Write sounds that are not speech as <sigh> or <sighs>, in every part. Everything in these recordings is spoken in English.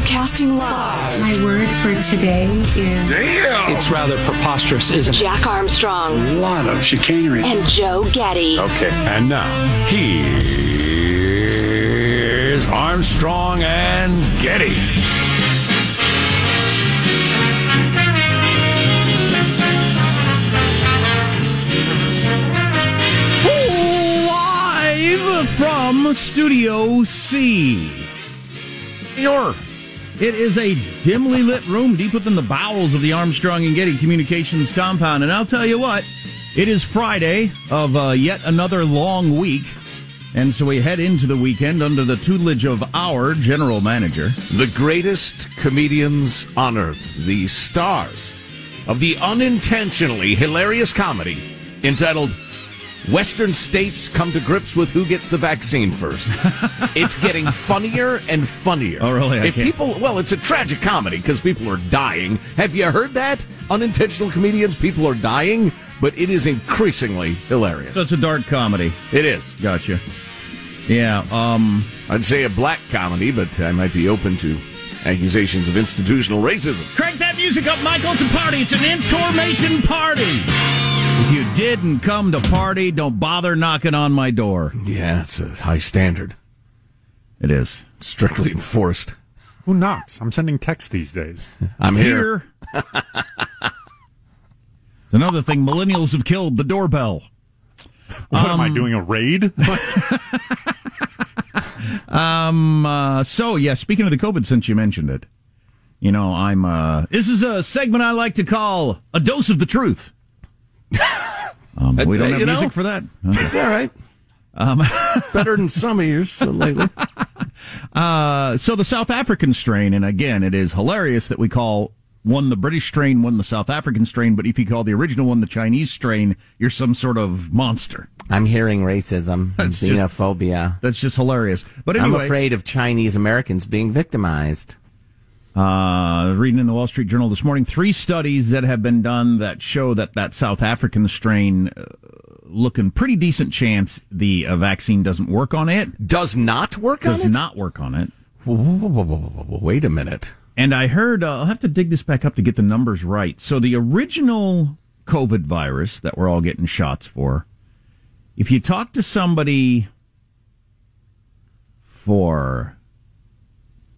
Broadcasting live. My word for today is. It's rather preposterous, isn't it? Jack Armstrong A lot of chicanery. and Joe Getty. Okay, and now here's Armstrong and Getty. Live from Studio C. Your It is a dimly lit room deep within the bowels of the Armstrong and Getty Communications compound. And I'll tell you what, it is Friday of uh, yet another long week. And so we head into the weekend under the tutelage of our general manager. the greatest comedians on earth, the stars of the unintentionally hilarious comedy entitled Western States Come to Grips with Who Gets the Vaccine First. <laughs> it's getting funnier and funnier. Oh, really? I If can't- people, well, it's a tragic comedy because people are dying. Have you heard that? Unintentional comedians, people are dying, but it is increasingly hilarious. So it's a dark comedy. It is. Gotcha. Yeah. Um, I'd say a black comedy, but I might be open to accusations of institutional racism. Crank that music up, Michael. It's a party. It's an information party. If you didn't come to party, don't bother knocking on my door. Yeah, it's a high standard. It is. Strictly enforced. Who knocks? I'm sending texts these days. <laughs> I'm here. Here. it's another thing. Millennials have killed the doorbell. What am I doing? A raid? <laughs> Um. Uh, so yeah. Speaking of the COVID, since you mentioned it, you know, I'm. Uh, this is a segment I like to call a dose of the truth. Um, we don't have you know- music for that. Huh? It's all right. Um, <laughs> Better than some of yours lately. <laughs> Uh, so the South African strain, and again, it is hilarious that we call one the British strain, one the South African strain, but if you call the original one the Chinese strain, you're some sort of monster. I'm hearing racism and That's just- xenophobia. That's just hilarious. But anyway, I'm afraid of Chinese Americans being victimized. Uh, reading in the Wall Street Journal this morning, three studies that have been done that show that that South African strain, uh, looking pretty decent chance the uh, vaccine doesn't work on it. Does not work on Does it? not work on it. Whoa, whoa, whoa, Wait a minute. And I heard, uh, I'll have to dig this back up to get the numbers right. So the original COVID virus that we're all getting shots for, if you talk to somebody for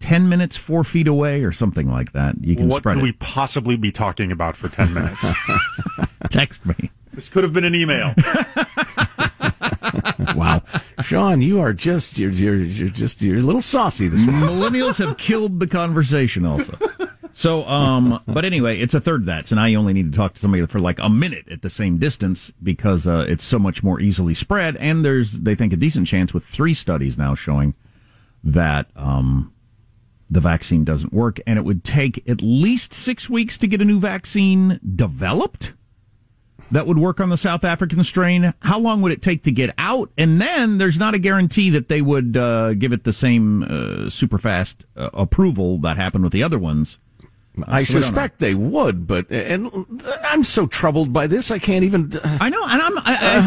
10 minutes, four feet away or something like that, you can what spread could it. we possibly be talking about for 10 minutes? <laughs> Text me. this could have been an email. <laughs> Wow, Sean, you are just you're you're, you're just you're a little saucy this morning. Millennials have killed the conversation also. So, um, but anyway, it's a third that. So now you only need to talk to somebody for like a minute at the same distance because uh, it's so much more easily spread. And there's, they think, a decent chance with three studies now showing that um, the vaccine doesn't work. And it would take at least six weeks to get a new vaccine developed that would work on the South African strain. How long would it take to get out? And then there's not a guarantee that they would uh, give it the same uh, super fast uh, approval that happened with the other ones. I So we don't suspect they would, but and I'm so troubled by this. I can't even. Uh, I know, and I'm I,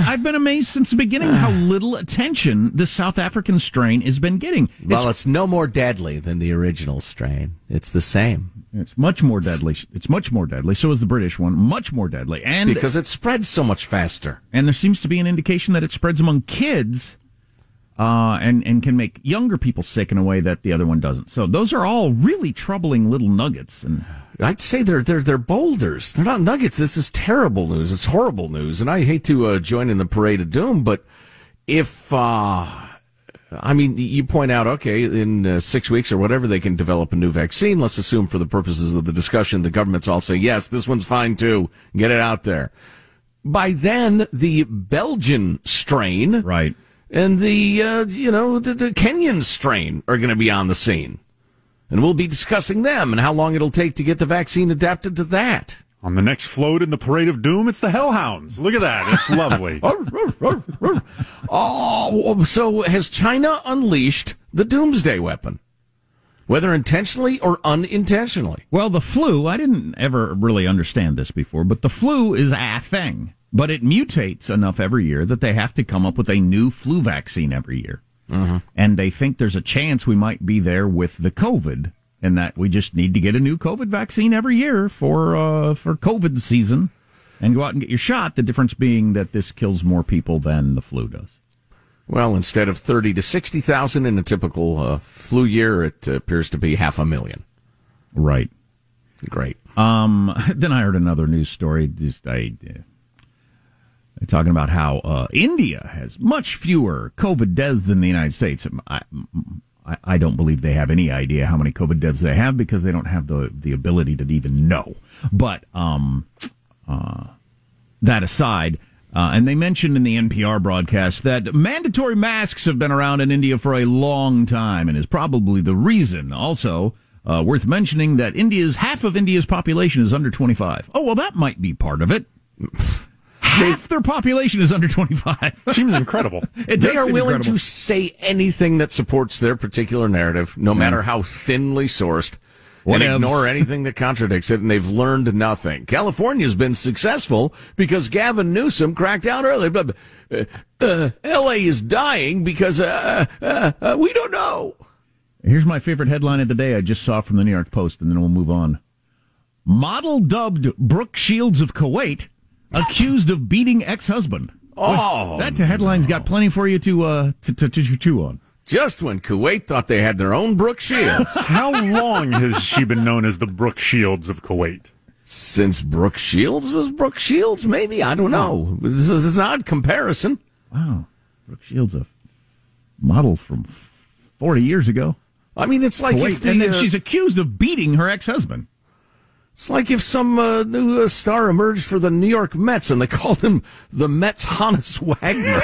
I, I've been amazed since the beginning how <sighs> little attention the South African strain has been getting. Well, It's, it's no more deadly than the original strain. It's the same. it's much more deadly. It's much more deadly. So is the British one, much more deadly, and because it spreads so much faster. and there seems to be an indication that it spreads among kids, uh, and and can make younger people sick in a way that the other one doesn't. So those are all really troubling little nuggets. And I'd say they're they're they're boulders. They're not nuggets. This is terrible news. It's horrible news, and I hate to uh, join in the parade of doom. But if uh, I mean, you point out, okay, in uh, six weeks or whatever, they can develop a new vaccine. Let's assume, for the purposes of the discussion, the government's all saying, yes, this one's fine too. Get it out there. By then, the Belgian strain right, and the uh, you know the, the Kenyan strain are going to be on the scene, and we'll be discussing them and how long it'll take to get the vaccine adapted to that. On the next float in the Parade of Doom, it's the Hellhounds. Look at that. It's lovely. <laughs> Oh, so has China unleashed the doomsday weapon, whether intentionally or unintentionally? Well, the flu, I didn't ever really understand this before, but the flu is a thing. But it mutates enough every year that they have to come up with a new flu vaccine every year. And they think there's a chance we might be there with the COVID and that we just need to get a new COVID vaccine every year for uh, for COVID season, and go out and get your shot. The difference being that this kills more people than the flu does. Well, instead of 30 to 60,000 in a typical uh, flu year, it appears to be half a million. Right. Great. Um, <laughs> then I heard another news story. Just I, talking about how uh, India has much fewer COVID deaths than the United States. I, I, I don't believe they have any idea how many COVID deaths they have because they don't have the the ability to even know. But um, uh, that aside. Uh, and they mentioned in the NPR broadcast that mandatory masks have been around in India for a long time and is probably the reason. Also, uh, worth mentioning that India's half of India's population is under 25. Oh, well, that might be part of it. Half their population is under 25. <laughs> Seems incredible. It They are willing incredible. to say anything that supports their particular narrative, no matter how thinly sourced, and Whatevs. ignore anything that contradicts it, and they've learned nothing. California's been successful because Gavin Newsom cracked down early. But uh, uh, L.A. is dying because uh, uh, uh, we don't know. Here's my favorite headline of the day I just saw from the New York Post, and then we'll move on. Model dubbed Brooke Shields of Kuwait accused of beating ex-husband. Oh, That headline's got plenty for you to uh to, to, to chew on. just when Kuwait thought they had their own Brooke Shields. <laughs> How long has she been known as the Brooke Shields of Kuwait? Since Brooke Shields was Brooke Shields, maybe I don't know. This is an odd comparison. Wow, Brooke Shields, a model from 40 years ago. I mean, it's like if Kuwait, the, and then uh, she's accused of beating her ex-husband. It's like if some uh, new uh, star emerged for the New York Mets and they <laughs> called him the Mets Honus Wagner.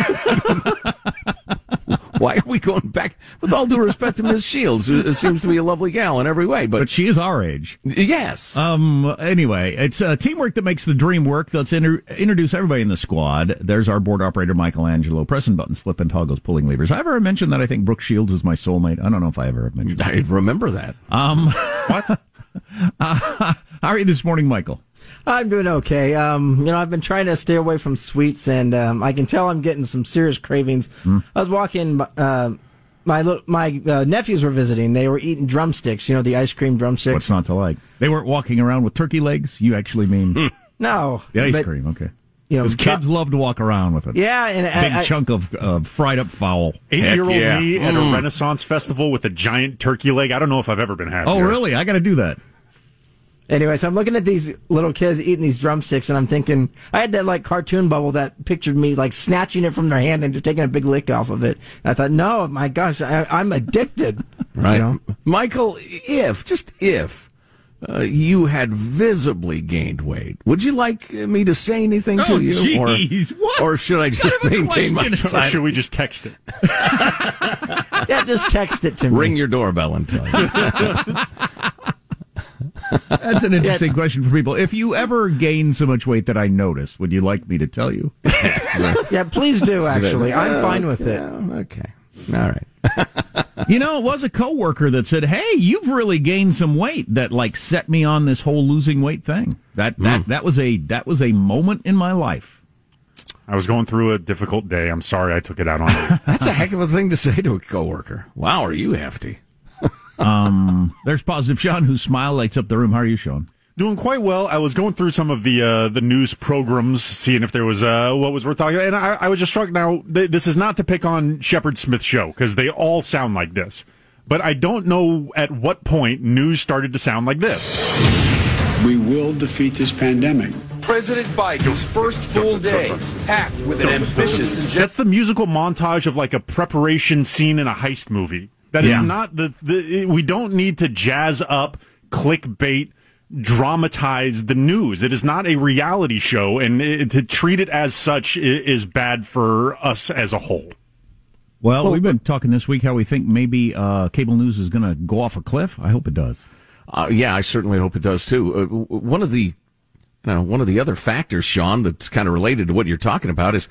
<laughs> Why are we going back? With all due respect to Ms. Shields, who seems to be a lovely gal in every way, but, But she is our age. yes, Um. Anyway, it's uh, teamwork that makes the dream work. Let's inter- introduce everybody in the squad. There's our board operator, Michelangelo, pressing buttons, flipping toggles, pulling levers. Have I ever mentioned that I think Brooke Shields is my soulmate? I don't know if I ever have mentioned. I remember that. Um. What? <laughs> How are you this morning, Michael? I'm doing okay. Um, you know, I've been trying to stay away from sweets, and um, I can tell I'm getting some serious cravings. I was walking. Uh, my little, my uh, nephews were visiting. They were eating drumsticks. You know, the ice cream drumsticks. What's not to like? They weren't walking around with turkey legs. You actually mean no, the ice but, cream? Okay. You know, kids love to walk around with it. Yeah, and a Big I, I, chunk of uh, fried up fowl. Eight-year-old yeah. me at a Renaissance festival with a giant turkey leg. I don't know if I've ever been happy. Oh, really? I got to do that. Anyway, so I'm looking at these little kids eating these drumsticks, and I'm thinking I had that like cartoon bubble that pictured me like snatching it from their hand and just taking a big lick off of it. And I thought, no, my gosh, I, I'm addicted. <laughs> Right. You know? Michael, if, just if, uh, you had visibly gained weight, would you like me to say anything Oh, to you? jeez, or, what? or should I just kind of a maintain my Or should we just text it? <laughs> Yeah, just text it to me. Ring your doorbell and tell you. <laughs> That's an <laughs> interesting question for people. If you ever gain so much weight that I notice, would you like me to tell you? <laughs> Yeah, please do. <laughs> Actually, I'm fine with it. Yeah, okay. All right. You know, it was a coworker that said, "Hey, you've really gained some weight." That like set me on this whole losing weight thing. That that hmm. that was a that was a moment in my life. I was going through a difficult day. I'm sorry I took it out on you. That's a heck of a thing to say to a coworker. Wow, are you hefty? There's positive Sean, whose smile lights up the room. How are you, Sean? Doing quite well. I was going through some of the uh, the news programs, seeing if there was uh, what was worth talking about, and I, I was just struck. Now, th- this is not to pick on Shepard Smith's show because they all sound like this, but I don't know at what point news started to sound like this. We will defeat this pandemic. President Biden's first full day, packed with an ambitious agenda. That's the musical montage of like a preparation scene in a heist movie. That is Yeah. not the, the. We don't need to jazz up, clickbait, dramatize the news. It is not a reality show, and it, to treat it as such i- is bad for us as a whole. Well, we've been talking this week how we think maybe uh, cable news is going to go off a cliff. I hope it does. Uh, yeah, I certainly hope it does too. Uh, one of the, you know, one of the other factors, Sean, that's kind of related to what you're talking about is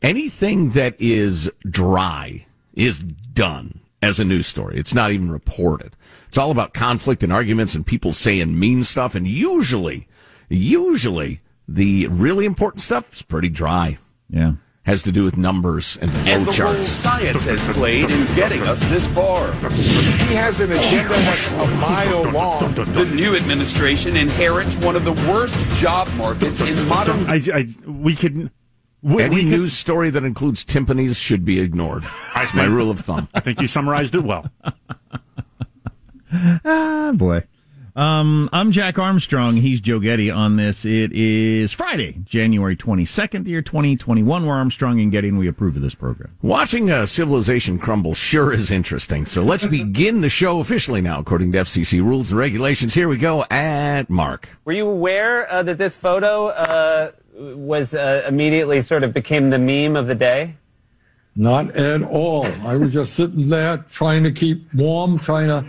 anything that is dry is done as a news story. It's not even reported. It's all about conflict and arguments and people saying mean stuff. And usually, usually the really important stuff is pretty dry. Yeah. has to do with numbers and And flow the role science has played in getting us this far. He has an agenda that's a mile long. The new administration inherits one of the worst job markets in modern. I, I we could. We, Any we could- news story that includes timpanis should be ignored. That's my rule of thumb. I think you summarized it well. <laughs> Ah, boy. Um, I'm Jack Armstrong. He's Joe Getty on this. It is Friday, January 22nd, the year 2021. We're Armstrong and Getty, and we approve of this program. Watching a civilization crumble sure is interesting. So let's begin the show officially now, according to FCC rules and regulations. Here we go at Mark. Were you aware uh, that this photo uh, was uh, immediately sort of became the meme of the day? Not at all. I was just sitting there trying to keep warm, trying to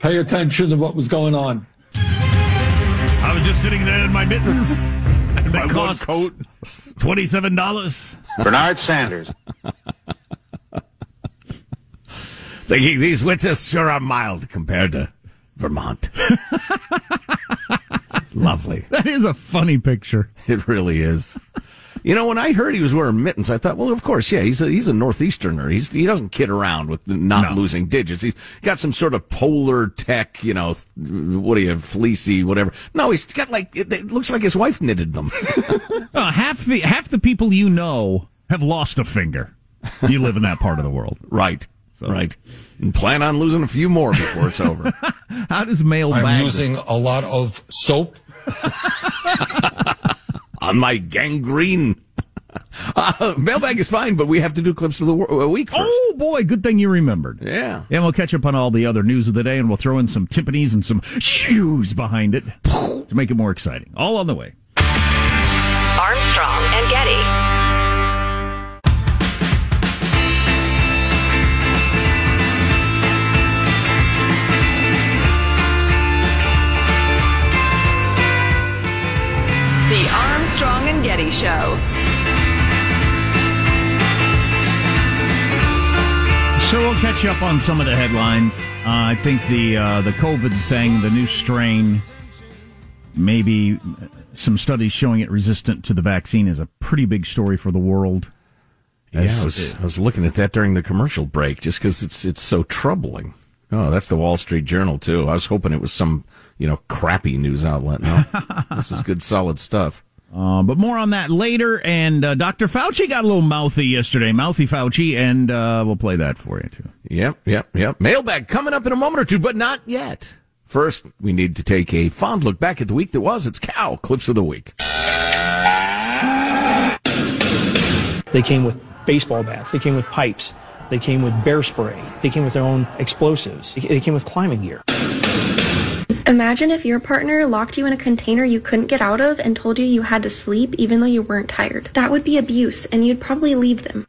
pay attention to what was going on. I was just sitting there in my mittens. <laughs> and my That one coat. $27. Bernard Sanders. <laughs> Thinking these winters sure are mild compared to Vermont. <laughs> Lovely. <laughs> That is a funny picture. It really is. You know, when I heard he was wearing mittens, I thought, well, of course, yeah, he's a, he's a northeasterner. He's, he doesn't kid around with not No. losing digits. He's got some sort of Polartec, you know, what do you, fleecy, whatever. No, he's got like, it, it looks like his wife knitted them. <laughs> Uh, half the half the people you know have lost a finger. You live in that part of the world. <laughs> right. Right. And plan on losing a few more before it's over. How does mailbag? I'm using a lot of soap. <laughs> on my gangrene. Uh, mailbag is fine, but we have to do clips of the wo- uh, week first. Oh boy, good thing you remembered. Yeah. And we'll catch up on all the other news of the day, and we'll throw in some timpanis and some shoes behind it to make it more exciting. All on the way. Armstrong and Getty. Getty Show. So we'll catch up on some of the headlines. Uh, I think the uh, the COVID thing, the new strain, maybe some studies showing it resistant to the vaccine is a pretty big story for the world. Yeah, I was, I was looking at that during the commercial break just because it's it's so troubling. Oh, that's the Wall Street Journal too. I was hoping it was some you know crappy news outlet. No, <laughs> this is good, solid stuff. Uh, but more on that later. And uh, Dr. Fauci got a little mouthy yesterday, mouthy Fauci, and uh, we'll play that for you too. Yep, yep, yep. Mailbag coming up in a moment or two, but not yet. First, we need to take a fond look back at the week that was. It's cow clips of the week. They came with baseball bats. They came with pipes. They came with bear spray. They came with their own explosives. They came with climbing gear. Imagine if your partner locked you in a container you couldn't get out of and told you you had to sleep even though you weren't tired. That would be abuse, and you'd probably leave them.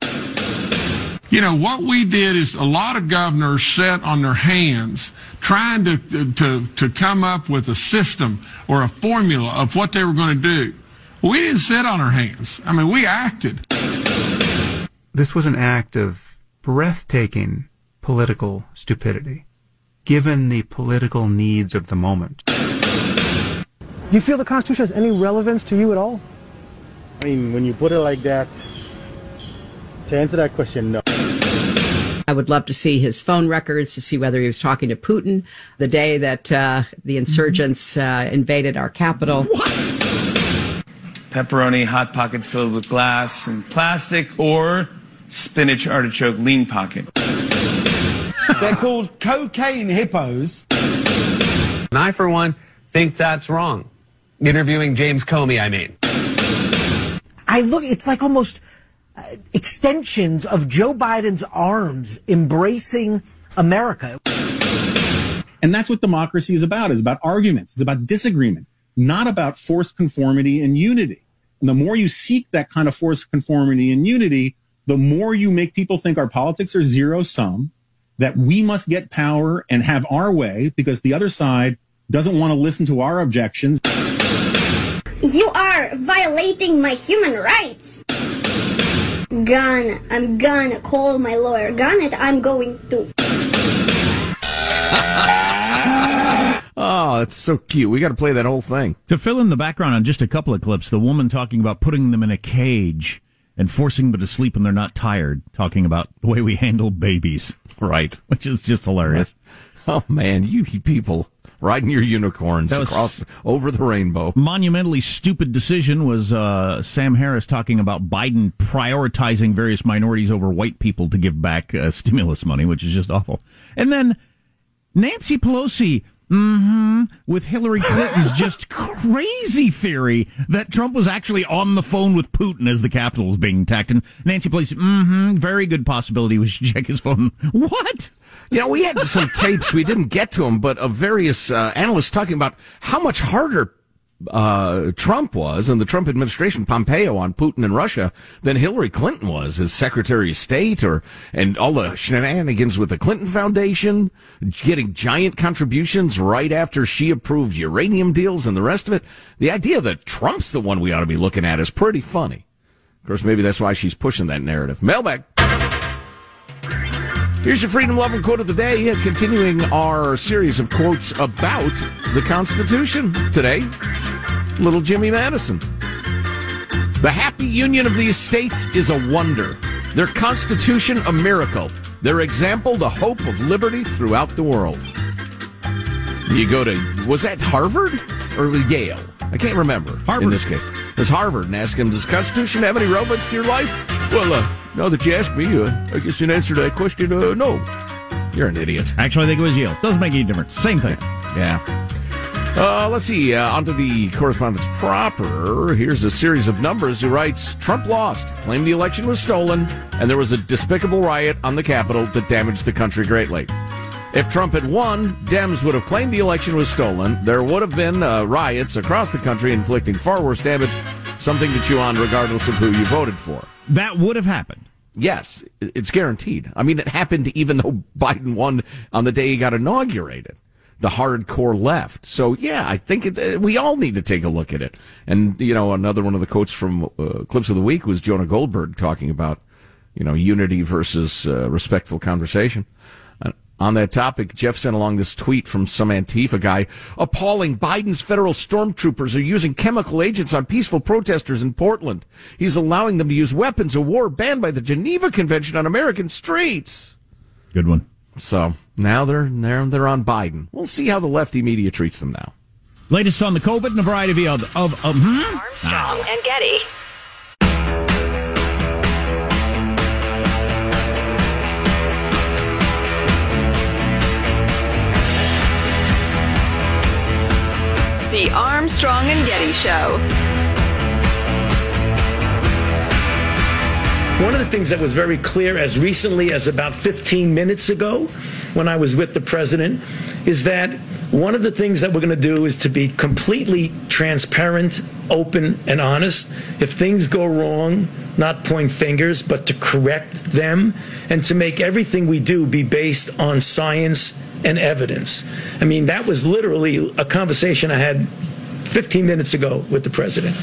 You know, what we did is a lot of governors sat on their hands trying to, to, to come up with a system or a formula of what they were going to do. We didn't sit on our hands. I mean, we acted. This was an act of breathtaking political stupidity, given the political needs of the moment. Do you feel the Constitution has any relevance to you at all? I mean, when you put it like that, to answer that question, no. I would love to see his phone records to see whether he was talking to Putin the day that uh, the insurgents uh, invaded our capital. What? pepperoni hot pocket filled with glass and plastic, or spinach artichoke lean pocket. They're called cocaine hippos. And I, for one, think that's wrong. Interviewing James Comey, I mean. I look, it's like almost uh, extensions of Joe Biden's arms embracing America. And that's what democracy is about, is about arguments. It's about disagreement, not about forced conformity and unity. And the more you seek that kind of forced conformity and unity, the more you make people think our politics are zero sum, that we must get power and have our way because the other side doesn't want to listen to our objections. You are violating my human rights. Gonna, I'm gonna call my lawyer. Gonna, I'm going to. Oh, that's so cute. We got to play that whole thing. To fill in the background on just a couple of clips, the woman talking about putting them in a cage and forcing them to sleep when they're not tired, talking about the way we handle babies. Right. <laughs> Which is just hilarious. <laughs> Oh man, you people riding your unicorns across over the rainbow. Monumentally stupid decision was uh, Sam Harris talking about Biden prioritizing various minorities over white people to give back uh, stimulus money, which is just awful. And then Nancy Pelosi, hmm with Hillary Clinton's just crazy theory that Trump was actually on the phone with Putin as the Capitol was being attacked. And Nancy Pelosi, mm-hmm, very good possibility we should <laughs> check his phone. What? You know, we had some tapes, we didn't get to them, but of various uh, analysts talking about how much harder uh, Trump was and the Trump administration, Pompeo on Putin and Russia than Hillary Clinton was as Secretary of State or, and all the shenanigans with the Clinton Foundation, getting giant contributions right after she approved uranium deals and the rest of it. The idea that Trump's the one we ought to be looking at is pretty funny. Of course, maybe that's why she's pushing that narrative. Mailbag. Here's your freedom loving quote of the day, continuing our series of quotes about the Constitution. Today, little Jimmy Madison. The happy union of these states is a wonder. Their Constitution, a miracle. Their example, the hope of liberty throughout the world. You go to, was that Harvard or Yale? I can't remember. Harvard. In this case. It's Harvard and ask him, does the Constitution have any relevance to your life? Well, uh, now that you ask me, uh, I guess in answer to that question, uh, no. You're an idiot. Actually, I think it was Yale. Doesn't make any difference. Same thing. Yeah. Uh, let's see. Uh, onto the correspondence proper. Here's a series of numbers He writes Trump lost, claimed the election was stolen, and there was a despicable riot on the Capitol that damaged the country greatly. If Trump had won, Dems would have claimed the election was stolen. There would have been uh, riots across the country inflicting far worse damage, something to chew on regardless of who you voted for. That would have happened. Yes, it's guaranteed. I mean, it happened even though <laughs> Biden won on the day he got inaugurated. The hardcore left. So yeah, I think it, uh, we all need to take a look at it. And you know, another one of the quotes from uh, clips of the week was Jonah Goldberg talking about, you know, unity versus uh, respectful conversation. On that topic, Jeff sent along this tweet from some Antifa guy appalling Biden's federal stormtroopers are using chemical agents on peaceful protesters in Portland. He's allowing them to use weapons of war banned by the Geneva Convention on American streets. Good one. So now they're they're they're on Biden. We'll see how the lefty media treats them now. Latest on the COVID and a variety of of, of hmm? Armstrong and Getty. The Armstrong and Getty Show. One of the things that was very clear as recently as about 15 minutes ago when I was with the president is that one of the things that we're going to do is to be completely transparent, open, and honest. If things go wrong, not point fingers, but to correct them and to make everything we do be based on science and evidence. I mean, that was literally a conversation I had 15 minutes ago with the president.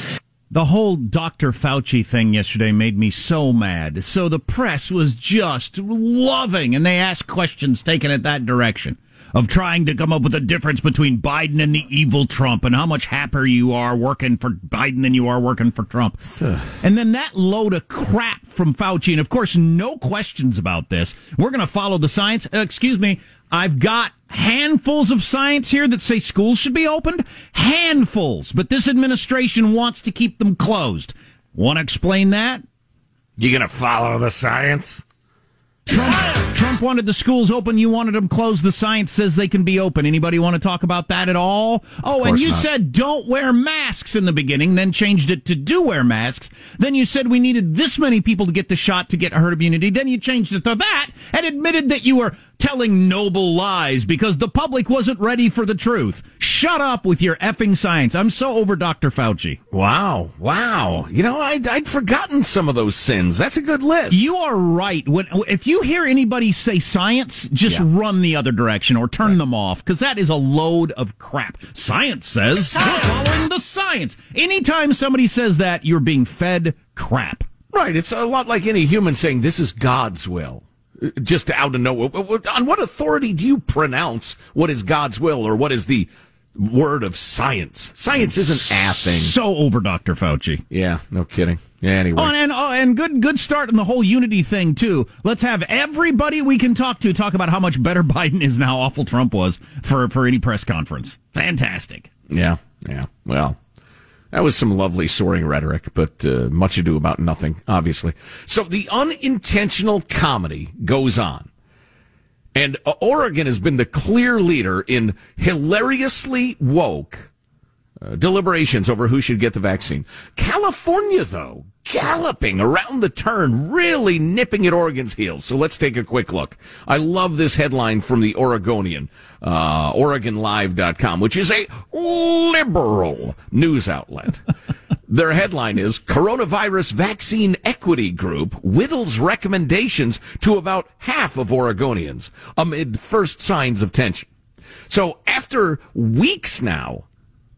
The whole Dr. Fauci thing yesterday made me so mad. So the press was just loving, and they asked questions taken at that direction of trying to come up with a difference between Biden and the evil Trump and how much happier you are working for Biden than you are working for Trump. and then that load of crap from Fauci, and of course, no questions about this. We're going to follow the science. Uh, excuse me. I've got handfuls of science here that say schools should be opened. Handfuls. But this administration wants to keep them closed. Want to explain that? You gonna follow the science? Trump, Trump wanted the schools open. You wanted them closed. The science says they can be open. Anybody want to talk about that at all? Oh, and you not. said don't wear masks in the beginning, then changed it to do wear masks. Then you said we needed this many people to get the shot to get herd immunity. Then you changed it to that and admitted that you were telling noble lies because the public wasn't ready for the truth. Shut up with your effing science. I'm so over Dr. Fauci. Wow, wow. You know, I'd, I'd forgotten some of those sins. That's a good list. You are right. When if you hear anybody say science, just run the other direction or turn them off because that is a load of crap. Science says we're following the science. Anytime somebody says that, you're being fed crap. Right. It's a lot like any human saying this is God's will. Uh, Just out of nowhere. On what authority do you pronounce what is God's will or what is the word of science. Science isn't a thing. So over Dr. Fauci. Yeah, no kidding. Yeah, anyway. Oh, and oh, and good good start in the whole unity thing too. Let's have everybody we can talk to talk about how much better <laughs> Biden is now awful Trump was for for any press conference. Fantastic. Yeah, yeah. Well, that was some lovely soaring rhetoric, but uh, much ado about nothing, obviously. So the unintentional comedy goes on. And Oregon has been the clear leader in hilariously woke uh, deliberations over who should get the vaccine. California, though, galloping around the turn, really nipping at Oregon's heels. So let's take a quick look. I love this headline from the Oregonian, uh, OregonLive.com, which is a liberal news outlet. <laughs> Their headline is Coronavirus Vaccine Equity Group whittles recommendations to about half of Oregonians amid first signs of tension. So after weeks now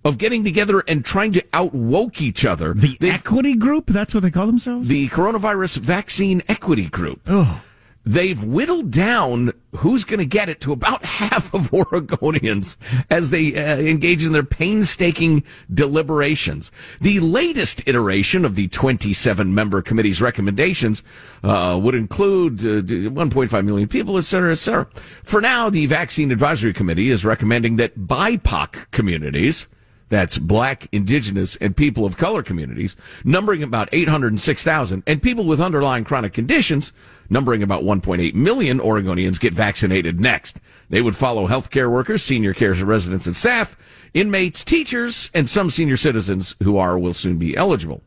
of getting together and trying to outwoke each other, the equity group, that's what they call themselves? The Coronavirus Vaccine Equity Group. Oh. They've whittled down who's going to get it to about <laughs> half of Oregonians as they uh, engage in their painstaking deliberations. The latest iteration of the 27 member committee's recommendations uh, would include uh, 1.5 million people, et cetera, et cetera. For now, the Vaccine Advisory Committee is recommending that BIPOC communities, that's black, indigenous, and people of color communities, numbering about 806,000, and people with underlying chronic conditions, numbering about 1.8 million Oregonians get vaccinated next. They would follow healthcare workers, senior care residents and staff, inmates, teachers, and some senior citizens who are will soon be eligible.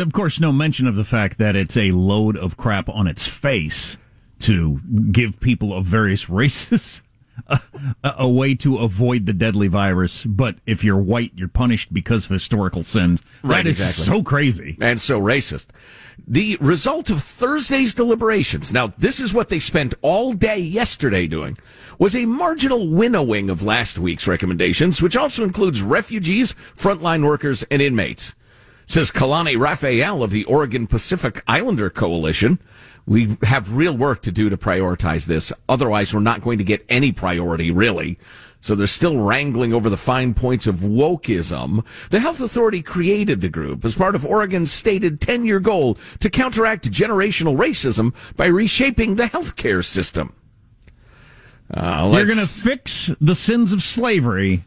Of course, no mention of the fact that it's a load of crap on its face to give people of various <laughs> races a, a way to avoid the deadly virus. But if you're white, you're punished because of historical sins. Right, that is exactly. so crazy. and so racist. The result of Thursday's deliberations, now this is what they spent all day yesterday doing, was a marginal winnowing of last week's recommendations, which also includes refugees, frontline workers, and inmates. Says Kalani Raphael of the Oregon Pacific Islander Coalition. We have real work to do to prioritize this. Otherwise, we're not going to get any priority, really. So they're still wrangling over the fine points of wokeism. The health authority created the group as part of Oregon's stated 10 year goal to counteract generational racism by reshaping the healthcare system. Uh, You're going to fix the sins of slavery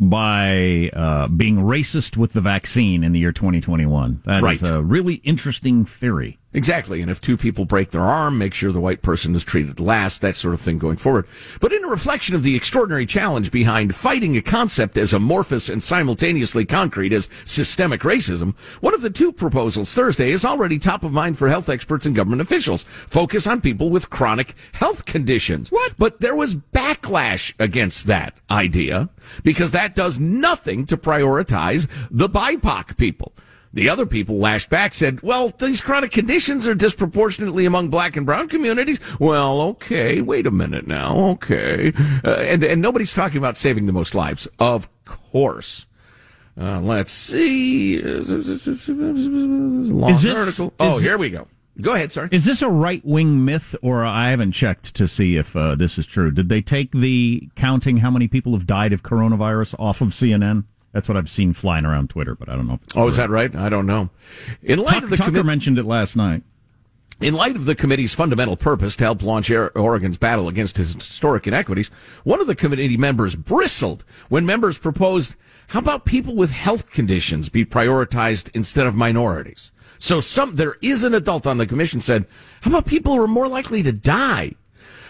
by uh, being racist with the vaccine in the year 2021. That is Right. a really interesting theory. Exactly. And if two people break their arm, make sure the white person is treated last, that sort of thing going forward. But in a reflection of the extraordinary challenge behind fighting a concept as amorphous and simultaneously concrete as systemic racism, one of the two proposals Thursday is already top of mind for health experts and government officials. Focus on people with chronic health conditions. What? But there was backlash against that idea because that does nothing to prioritize the BIPOC people. The other people lashed back, said, well, these chronic conditions are disproportionately among black and brown communities. Well, okay, wait a minute now, okay. Uh, and, and nobody's talking about saving the most lives. Of course. Uh, let's see. Long Is this- article. Oh, here we go. Go ahead, sorry. Is this a right wing myth, or I haven't checked to see if uh, this is true? Did they take the counting how many people have died of coronavirus off of CNN? That's what I've seen flying around Twitter, but I don't know. If it's Oh, is that right? I don't know. In light Tuck- of the Tucker commi- mentioned it last night. In light of the committee's fundamental purpose to help launch Oregon's battle against historic inequities, one of the committee members bristled when members proposed, how about people with health conditions be prioritized instead of minorities? So some, there is an adult on the commission said, how about people who are more likely to die?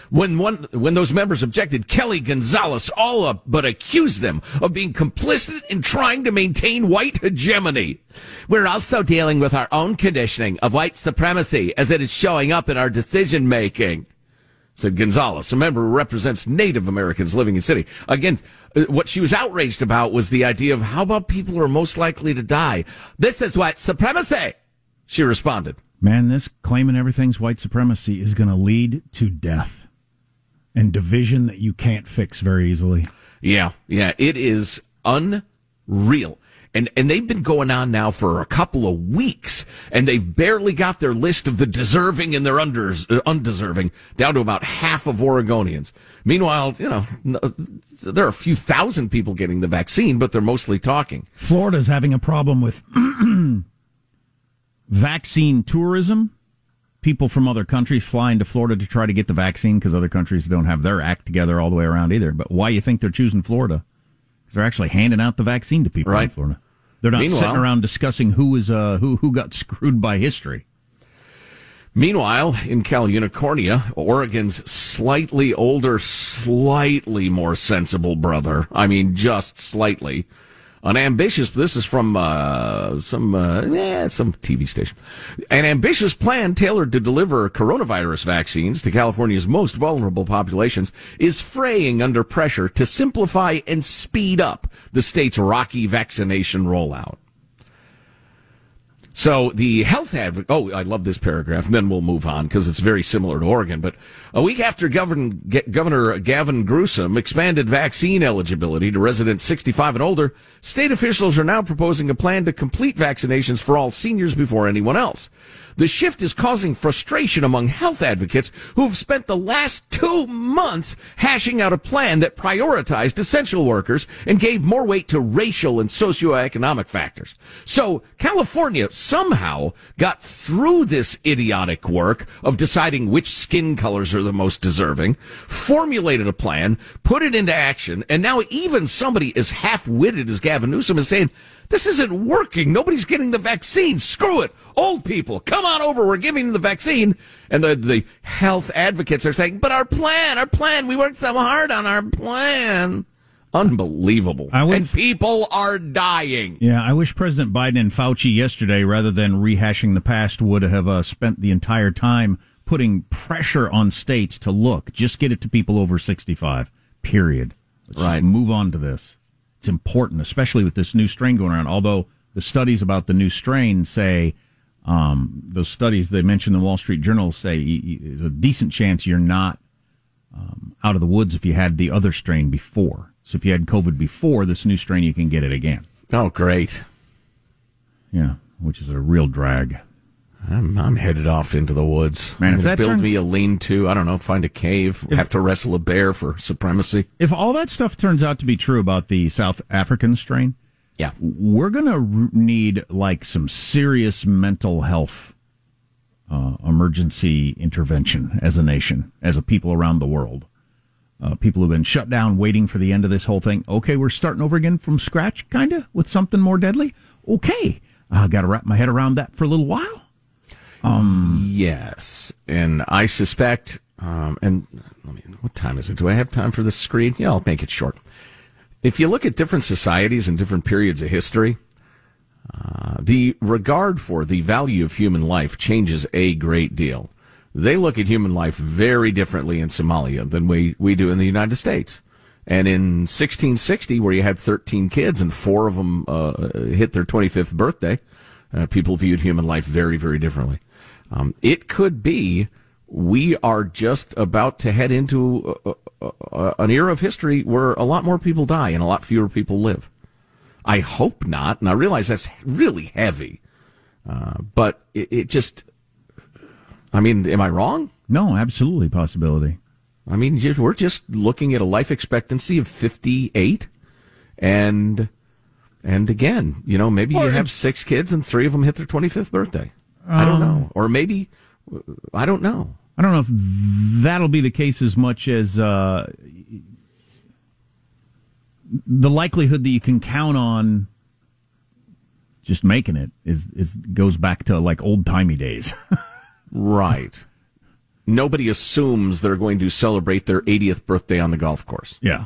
When one, when those members objected, Kelly Gonzalez all up but accused them of being complicit in trying to maintain white hegemony. We're also dealing with our own conditioning of white supremacy as it is showing up in our decision making. Said Gonzalez, a member who represents Native Americans living in city. Again, uh, what she was outraged about was the idea of how about people who are most likely to die? This is white supremacy. She responded. Man, this claiming everything's white supremacy is going to lead to death and division that you can't fix very easily. Yeah, yeah, it is unreal. And, and they've been going on now for a couple of weeks, and they've barely got their list of the deserving and their unders, uh, undeserving down to about half of Oregonians. Meanwhile, you know, n- there are a few thousand people getting the vaccine, but they're mostly talking. Florida's having a problem with <clears throat> vaccine tourism. People from other countries flying to Florida to try to get the vaccine because other countries don't have their act together all the way around either. But why you think they're choosing Florida? Because they're actually handing out the vaccine to people in Florida. They're not Meanwhile- sitting around discussing who is uh, who who got <laughs> screwed by history. Meanwhile, in Cal Unicornia, Oregon's slightly older, slightly more sensible brother, I mean, just slightly, an ambitious, this is from, uh, some, uh, some TV station. An ambitious plan tailored to deliver coronavirus vaccines to California's most vulnerable populations is fraying under pressure to simplify and speed up the state's rocky vaccination rollout. So the health advocate, oh, I love this paragraph, and then we'll move on because it's very similar to Oregon. But a week after Govern, G- Governor Gavin Gruesome expanded vaccine eligibility to residents 65 and older, state officials are now proposing a plan to complete vaccinations for all seniors before anyone else. The shift is causing frustration among health advocates who have spent the last two months hashing out a plan that prioritized essential workers and gave more weight to racial and socioeconomic factors. So California somehow got through this idiotic work of deciding which skin colors are the most deserving, formulated a plan, put it into action, and now even somebody as half-witted as Gavin Newsom is saying, this isn't working. Nobody's getting the vaccine. Screw it. Old people, come on over. We're giving the vaccine. And the, the health advocates are saying, but our plan, our plan, we worked so hard on our plan. Unbelievable. I would- and people are dying. Yeah, I wish President Biden and Fauci yesterday, rather than rehashing the past, would have uh, spent the entire time putting pressure on states to look, just get it to people over 65, period. Let's Right. Just move on to this. It's important, especially with this new strain going around. Although the studies about the new strain say, um, those studies they mentioned in the Wall Street Journal say there's a decent chance you're not um, out of the woods if you had the other strain before. So if you had COVID before this new strain, you can get it again. Oh, great. Yeah, which is a real drag. I'm, I'm headed off into the woods. Man, if gonna that build turns- me a lean-to. I don't know. Find a cave. have to wrestle a bear for supremacy. If all that stuff turns out to be true about the South African strain, yeah, we're going to r- need like some serious mental health uh, emergency intervention as a nation, as a people around the world. Uh, people who've been shut down, waiting for the end of this whole thing. Okay, we're starting over again from scratch, kind of, with something more deadly. Okay, I got to wrap my head around that for a little while. Um, yes, and I suspect. Um, and let me, what time is it? Do I have time for this screen? Yeah, I'll make it short. If you look at different societies and different periods of history, uh, the regard for the value of human life changes a great deal. They look at human life very differently in Somalia than we, we do in the United States. And in 1660, where you had 13 kids and four of them uh, hit their 25th birthday, uh, people viewed human life very, very differently. Um, it could be we are just about to head into uh, uh, uh, an era of history where a lot more people die and a lot fewer people live. I hope not, and I realize that's really heavy, uh, but it, it just. I mean, am I wrong? No, absolutely possibility. I mean, we're just looking at a life expectancy of 58 and and again, you know, maybe you have six kids and three of them hit their 25th birthday. I don't Um, know. Or maybe I don't know. I don't know if that'll be the case as much as uh, the likelihood that you can count on just making it is is goes back to like old timey days. <laughs> Right. Nobody assumes they're going to celebrate their 80th birthday on the golf course. Yeah.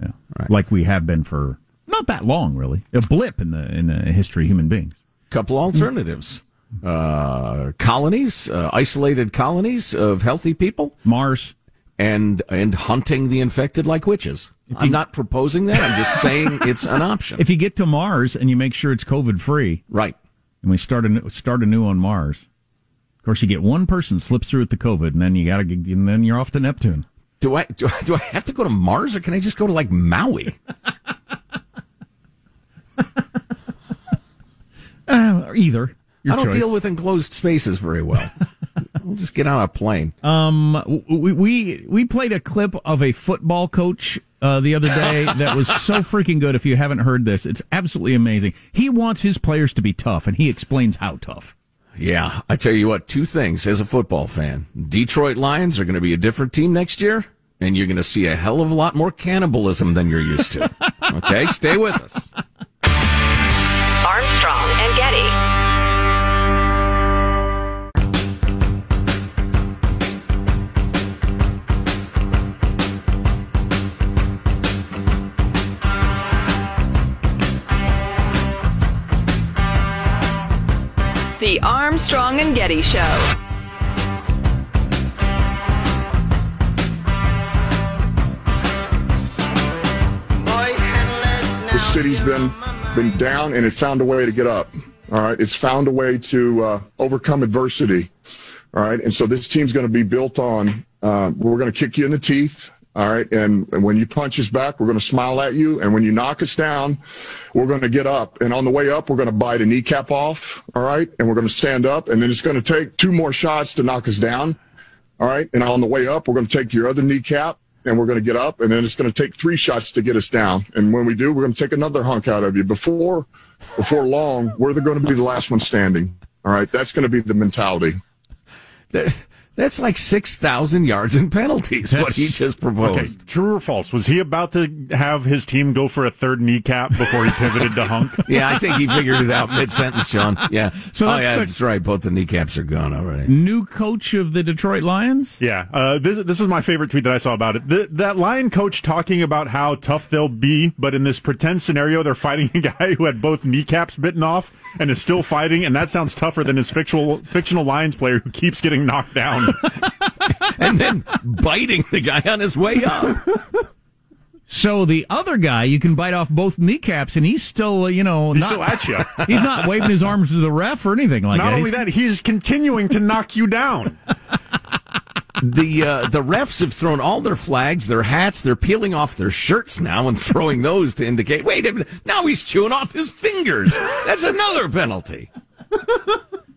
Yeah. Like we have been for not that long, really. A blip in the in the history of human beings. Couple alternatives. Uh, colonies, uh, isolated colonies of healthy people. Mars. And, and hunting the infected like witches. I'm not proposing that. I'm just saying <laughs> it's an option. If you get to Mars and you make sure it's COVID free, right, and we start a start anew on Mars, of course you get one person slips through with the COVID, and then you got to and then you're off to Neptune. Do I, do I do I have to go to Mars or can I just go to like Maui? <laughs> Uh, either. I don't choice. deal with enclosed spaces very well. we'll <laughs> just get on a plane. Um, we we we played a clip of a football coach uh, the other day <laughs> that was so freaking good. If you haven't heard this, it's absolutely amazing. He wants his players to be tough, and he explains how tough. Yeah, I tell you what, two things as a football fan. Detroit Lions are going to be a different team next year, and you're going to see a hell of a lot more cannibalism than you're used to. <laughs> okay, stay with us. Armstrong and Getty. The Armstrong and Getty Show. The city's been been down and it found a way to get up. All right, it's found a way to uh, overcome adversity. All right, and so this team's going to be built on. Uh, we're going to kick you in the teeth. All right, and, when you punch us back, we're going to smile at you, and when you knock us down, we're going to get up. And on the way up, we're going to bite a kneecap off. All right, and we're going to stand up, and then it's going to take two more shots to knock us down. All right, and on the way up, we're going to take your other kneecap and we're going to get up, and then it's going to take three shots to get us down. And when we do, we're going to take another hunk out of you. Before, before long, we're going to be the last one standing. All right, that's going to be the mentality. There- That's like 6,000 yards in penalties, what he just proposed. Okay, true or false? Was he about to have his team go for a third kneecap before he pivoted to hunk? <laughs> Yeah, I think he figured it out mid sentence, Sean. Yeah. So oh, yeah, the- that's right. Both the kneecaps are gone already. New coach of the Detroit Lions. Yeah, uh, this this was my favorite tweet that I saw about it. Th that lion coach talking about how tough they'll be, but in this pretend scenario, they're fighting a guy who had both kneecaps bitten off and is still fighting, and that sounds tougher than his fictional fictional Lions player who keeps getting knocked down. And then biting the guy on his way up. So the other guy, you can bite off both kneecaps, and he's still, uh, you know, He's not, still at you. <laughs> he's not waving his arms to the ref or anything like Not that. Not only He's- that, he's continuing to knock you down. The uh, the refs have thrown all their flags, their hats. They're peeling off their shirts now and throwing those to indicate. Wait a minute! Now he's chewing off his fingers. That's another penalty.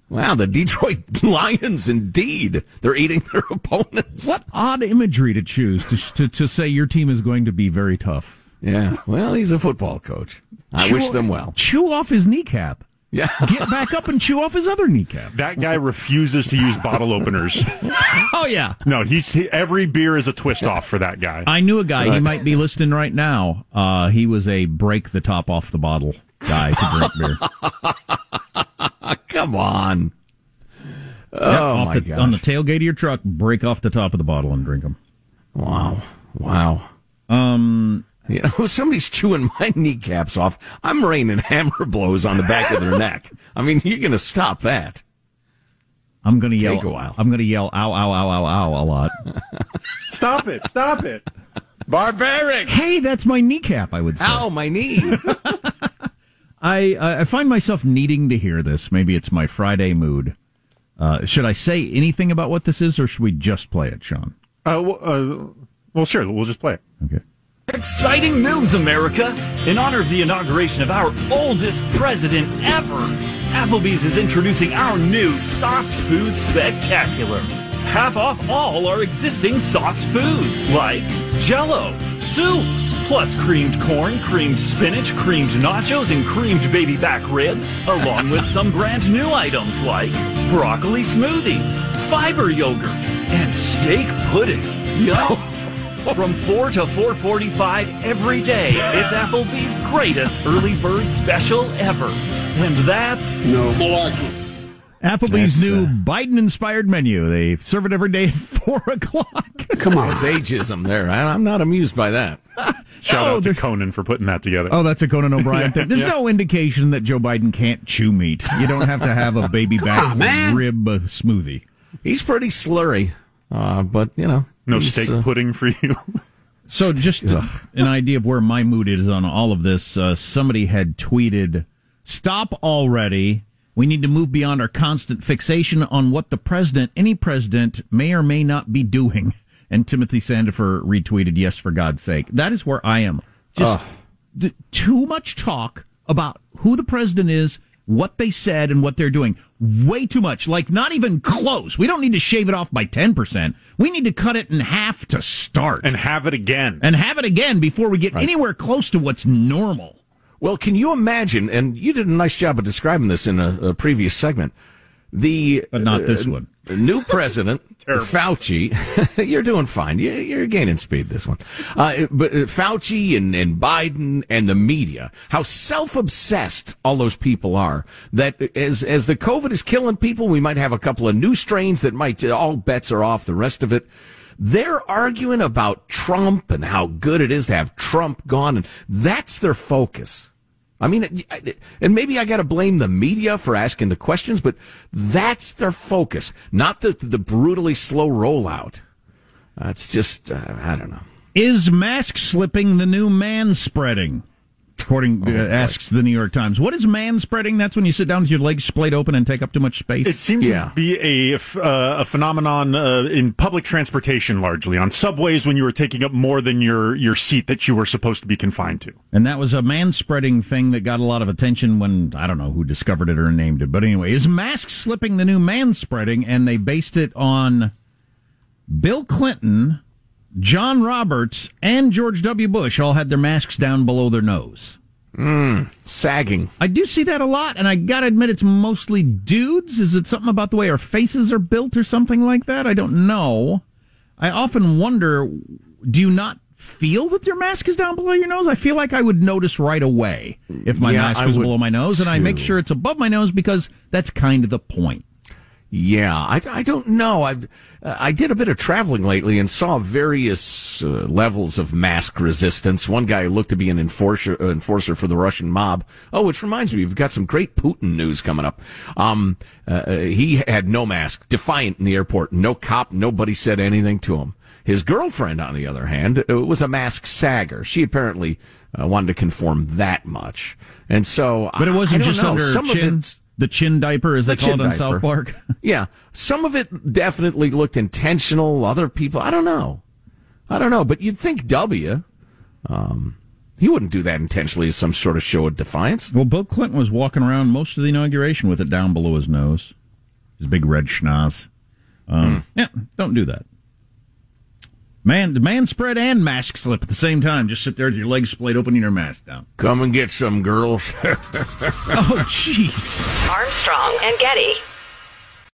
Wow, the Detroit <laughs> Lions indeed. They're eating their <laughs> opponents. What odd imagery to choose to, to to say your team is going to be very tough. Yeah, well, he's a football coach. I Chew- wish them well. Chew off his kneecap. Yeah. <laughs> Get back up and chew off his other kneecap. That guy refuses to use bottle openers. Oh yeah. No, he's he, every beer is a twist off for that guy. I knew a guy. He might be listening right now. Uh, he was a break the top off the bottle guy to drink beer. Come on. Oh off my the. On the tailgate of your truck, break off the top of the bottle and drink them. Wow. Wow. Um, You know, <laughs> somebody's chewing my <laughs> kneecaps off, I'm raining hammer blows on the back of their <laughs> neck. I mean, you're going to stop that. I'm gonna yell. Take a while. I'm gonna yell ow ow ow ow ow a lot. Stop it! Stop it! Barbaric. Hey, that's my kneecap. I would say. Ow, my knee. I uh, I find myself needing to hear this. Maybe it's my Friday mood. Uh, should I say anything about what this is, or should we just play it, Sean? Uh, well, uh, well, sure, we'll just play it. Okay. Exciting news, America! In honor of the inauguration of our oldest president ever, Applebee's is introducing our new Soft Food Spectacular. Half off all our existing soft foods like Jello, soups, plus creamed corn, creamed spinach, creamed nachos, and creamed baby back ribs, along with some brand new items like broccoli smoothies, fiber yogurt, and steak pudding. Yum! <laughs> From 4 to 4:45 every day, it's Applebee's greatest early bird special ever. And that's no Applebee's That's, new uh, Biden-inspired menu. They serve it every day at <laughs> four o'clock. Come on. That's ageism there. I, I'm not amused by that. <laughs> Shout Oh, out to Conan for putting that together. Oh, that's a Conan O'Brien Yeah, thing. There's yeah. no indication that Joe Biden can't chew meat. You don't have to have a baby <laughs> back rib uh, smoothie. He's pretty slurry, uh, but, you know. No steak uh, pudding for you. So, just an idea of where my mood is on all of this. Uh, somebody had tweeted, "Stop already! We need to move beyond our constant fixation on what the president, any president, may or may not be doing." And Timothy Sandefur retweeted, "Yes, for God's sake." That is where I am. Just d- too much talk about who the president is what they said and what they're doing. Way too much. Like not even close. We don't need to shave it off by 10%. We need to cut it in half to start. And have it again. And have it again before we get anywhere close to what's normal. Well, can you imagine? And you did a nice job of describing this in a, a previous segment. The but not this uh, one. New president <laughs> Fauci, <laughs> you're doing fine. You- You're gaining speed this one. Uh, but uh, Fauci and, and Biden and the media, how self-obsessed all those people are. That as as the COVID is killing people, we might have a couple of new strains that might all bets are off. The rest of it. They're arguing about Trump and how good it is to have Trump gone, and that's their focus. I mean, and maybe I got to blame the media for asking the questions, but that's their focus, not the the brutally slow rollout. Uh, just uh, I don't know. Is mask slipping the new man spreading? According Oh, uh, asks the New York Times. What is man spreading? That's when you sit down with your legs splayed open and take up too much space. It seems to be a f- uh, a phenomenon uh, in public transportation, largely on subways when you were taking up more than your your seat that you were supposed to be confined to. And that was a man spreading thing that got a lot of attention when I don't know who discovered it or named it. But anyway, is mask slipping the new man spreading? And they based it on Bill Clinton, John Roberts, and George W. Bush all had their masks down below their nose. Mm, sagging. I do see that a lot, and I gotta admit it's mostly dudes. Is it something about the way our faces are built or something like that? I don't know. I often wonder, do you not feel that your mask is down below your nose? I feel like I would notice right away if my Yeah, mask was below my nose, and I make sure it's above my nose because that's kind of the point. Yeah, I, I don't know. I've uh, I did a bit of traveling lately and saw various uh, levels of mask resistance. One guy looked to be an enforcer uh, enforcer for the Russian mob. Oh, which reminds me, we've got some great Putin news coming up. Um, uh, he had no mask, defiant in the airport. No cop, nobody said anything to him. His girlfriend, on the other hand, uh, was a mask sagger. She apparently uh, wanted to conform that much, and so. But it I- I wasn't just know. under Some of chin, it's- the chin diaper, as they The call it on. South Park. <laughs> Yeah, some of it definitely looked intentional. Other people, I don't know. I don't know, but you'd think W. Um, he wouldn't do that intentionally as some sort of show of defiance. Well, Bill Clinton was walking around most of the inauguration with it down below his nose, his big red schnoz. Um, Yeah, don't do that. Man, the man spread and mask slip at the same time. Just sit there with your legs splayed open and your mask down. Come and get some girls. <laughs> oh, jeez. Armstrong and Getty.